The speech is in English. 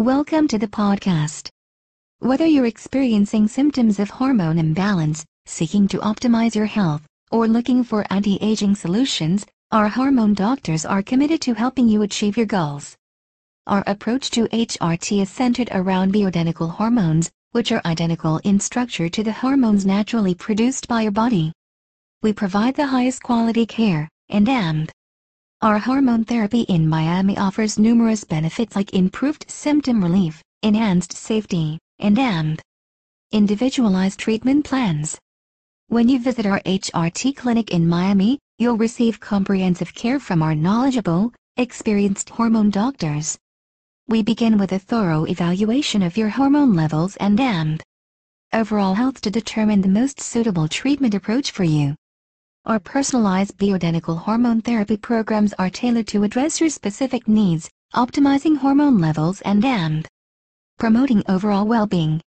Welcome to the podcast. Whether you're experiencing symptoms of hormone imbalance, seeking to optimize your health, or looking for anti-aging solutions, our hormone doctors are committed to helping you achieve your goals. Our approach to HRT is centered around bioidentical hormones, which are identical in structure to the hormones naturally produced by your body. We provide the highest quality care, and AMP. Our hormone therapy in Miami offers numerous benefits like improved symptom relief, enhanced safety, and AMP. Individualized treatment plans. When you visit our HRT clinic in Miami, you'll receive comprehensive care from our knowledgeable, experienced hormone doctors. We begin with a thorough evaluation of your hormone levels and AMP. Overall health to determine the most suitable treatment approach for you. Our personalized bioidentical hormone therapy programs are tailored to address your specific needs, optimizing hormone levels and AMP. Promoting overall well-being,